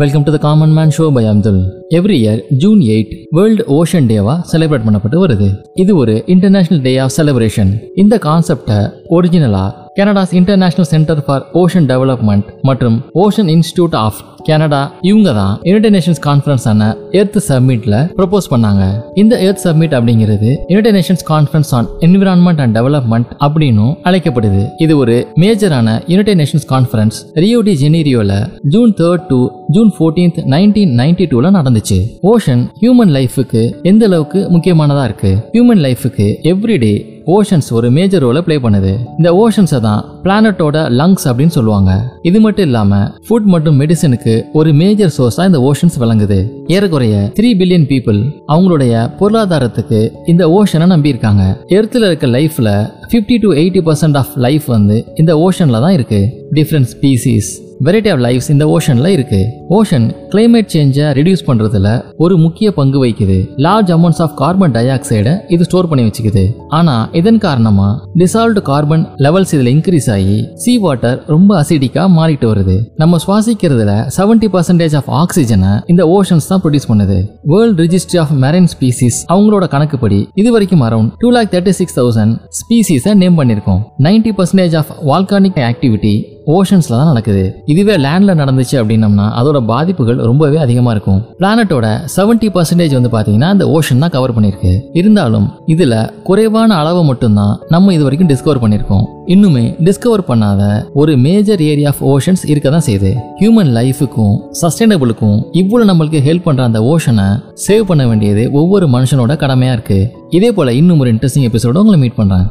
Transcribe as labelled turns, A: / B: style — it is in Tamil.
A: Welcome to the common man show by Abdul every year June eight world ocean டேவா celebrate பண்ணப்பட்டு வருது. இது ஒரு இன்டர்நேஷனல் டே ஆஃப் செலிப்ரேஷன் இந்த கான்செப்டை ஒரிஜினலா Canada's international centre for ocean development மற்றும் ஓஷன் இன்ஸ்டிடியூட் ஆஃப் கனடா இவங்க தான் யுனைடெட் நேஷன்ஸ் கான்ஃபரன்ஸ் ஆன எர்த் சப்மிட்ல ப்ரொபோஸ் பண்ணாங்க. இந்த எர்த் சப்மிட் அப்படிங்கிறது United Nations conference on environment and development அப்படின்னும் அழைக்கப்படுது. இது ஒரு மேஜரான United Nations conference Rio de ஜெனீரியோல June third to June fourteenth nineteen ninety டூல நடந்துச்சு. ஓஷன் ஹியூமன் லைஃபுக்கு எந்த அளவுக்கு முக்கியமானதா இருக்கு? ஹியூமன் லைஃபுக்கு எவ்ரிடே ஓஷன்ஸ் ஒரு மேஜர் ரோலை ப்ளே பண்ணுது. இந்த ஓஷன்ஸை தான் பிளானட்டோட லங்ஸ் அப்படின்னு சொல்லுவாங்க. இது மட்டும் இல்லாம ஃபுட் மற்றும் மெடிசனுக்கு ஒரு மேஜர் சோர்ஸா இந்த ஓஷன்ஸ் விளங்குது. ஏறக்குறைய த்ரீ பில்லியன் பீப்புள் அவங்களுடைய பொருளாதாரத்துக்கு இந்த ஓஷனை நம்பியிருக்காங்க. எர்த்தில் இருக்க லைஃப்ல 50 to eighty percent of life வந்து இந்த ஓஷன்ல தான் இருக்கு. Different species variety of lifes இந்த ஓஷனில் இருக்கு. ஓஷன் கிளைமேட் சேஞ்சை ரிடியூஸ் பண்ணுறதுல ஒரு முக்கிய பங்கு வகிக்குது. லார்ஜ் அமௌண்ட்ஸ் ஆஃப் கார்பன் டை ஆக்சைடை இது ஸ்டோர் பண்ணி வச்சுக்குது. ஆனால் இதன் காரணமாக டிசால்வ்டு கார்பன் லெவல்ஸ் இதில் இன்க்ரீஸ் ஆகி சீ வாட்டர் ரொம்ப அசிடிக்காக மாறிட்டு வருது. நம்ம சுவாசிக்கிறதுல 70% பர்சன்டேஜ் ஆஃப் ஆக்சிஜனை இந்த ஓஷன்ஸ் தான் ப்ரொடியூஸ் பண்ணுது. World registry of marine species அவங்களோட கணக்குப்படி இது வரைக்கும் around two lakh thirty six thousand ஸ்பீசிஸை name பண்ணியிருக்கோம் ninety percentage of volcanic activity ஓஷன்ஸ்ல தான் நடக்குது. இதுவே லேண்ட்ல நடந்துச்சு அப்படின்னம்னா அதோட பாதிப்புகள் ரொம்பவே அதிகமா இருக்கும். பிளானட்டோட 70% பர்சன்டேஜ் வந்து பாத்தீங்கன்னா அந்த ஓஷன் தான் கவர் பண்ணிருக்கு. இருந்தாலும் இதுல குறைவான அளவு மட்டும்தான் நம்ம இது வரைக்கும் டிஸ்கவர் பண்ணியிருக்கோம் இன்னுமே டிஸ்கவர் பண்ணாத ஒரு மேஜர் ஏரியா ஆஃப் ஓஷன்ஸ் இருக்க தான் செய்யுது. ஹியூமன் லைஃபுக்கும் சஸ்டைனபிளுக்கும் இவ்வளவு நம்மளுக்கு ஹெல்ப் பண்ற அந்த ஓஷனை சேவ் பண்ண வேண்டியது ஒவ்வொரு மனுஷனோட கடமையா இருக்கு. இதே போல இன்னும் ஒரு இன்ட்ரெஸ்டிங் எபிசோட உங்களை மீட் பண்றேன்.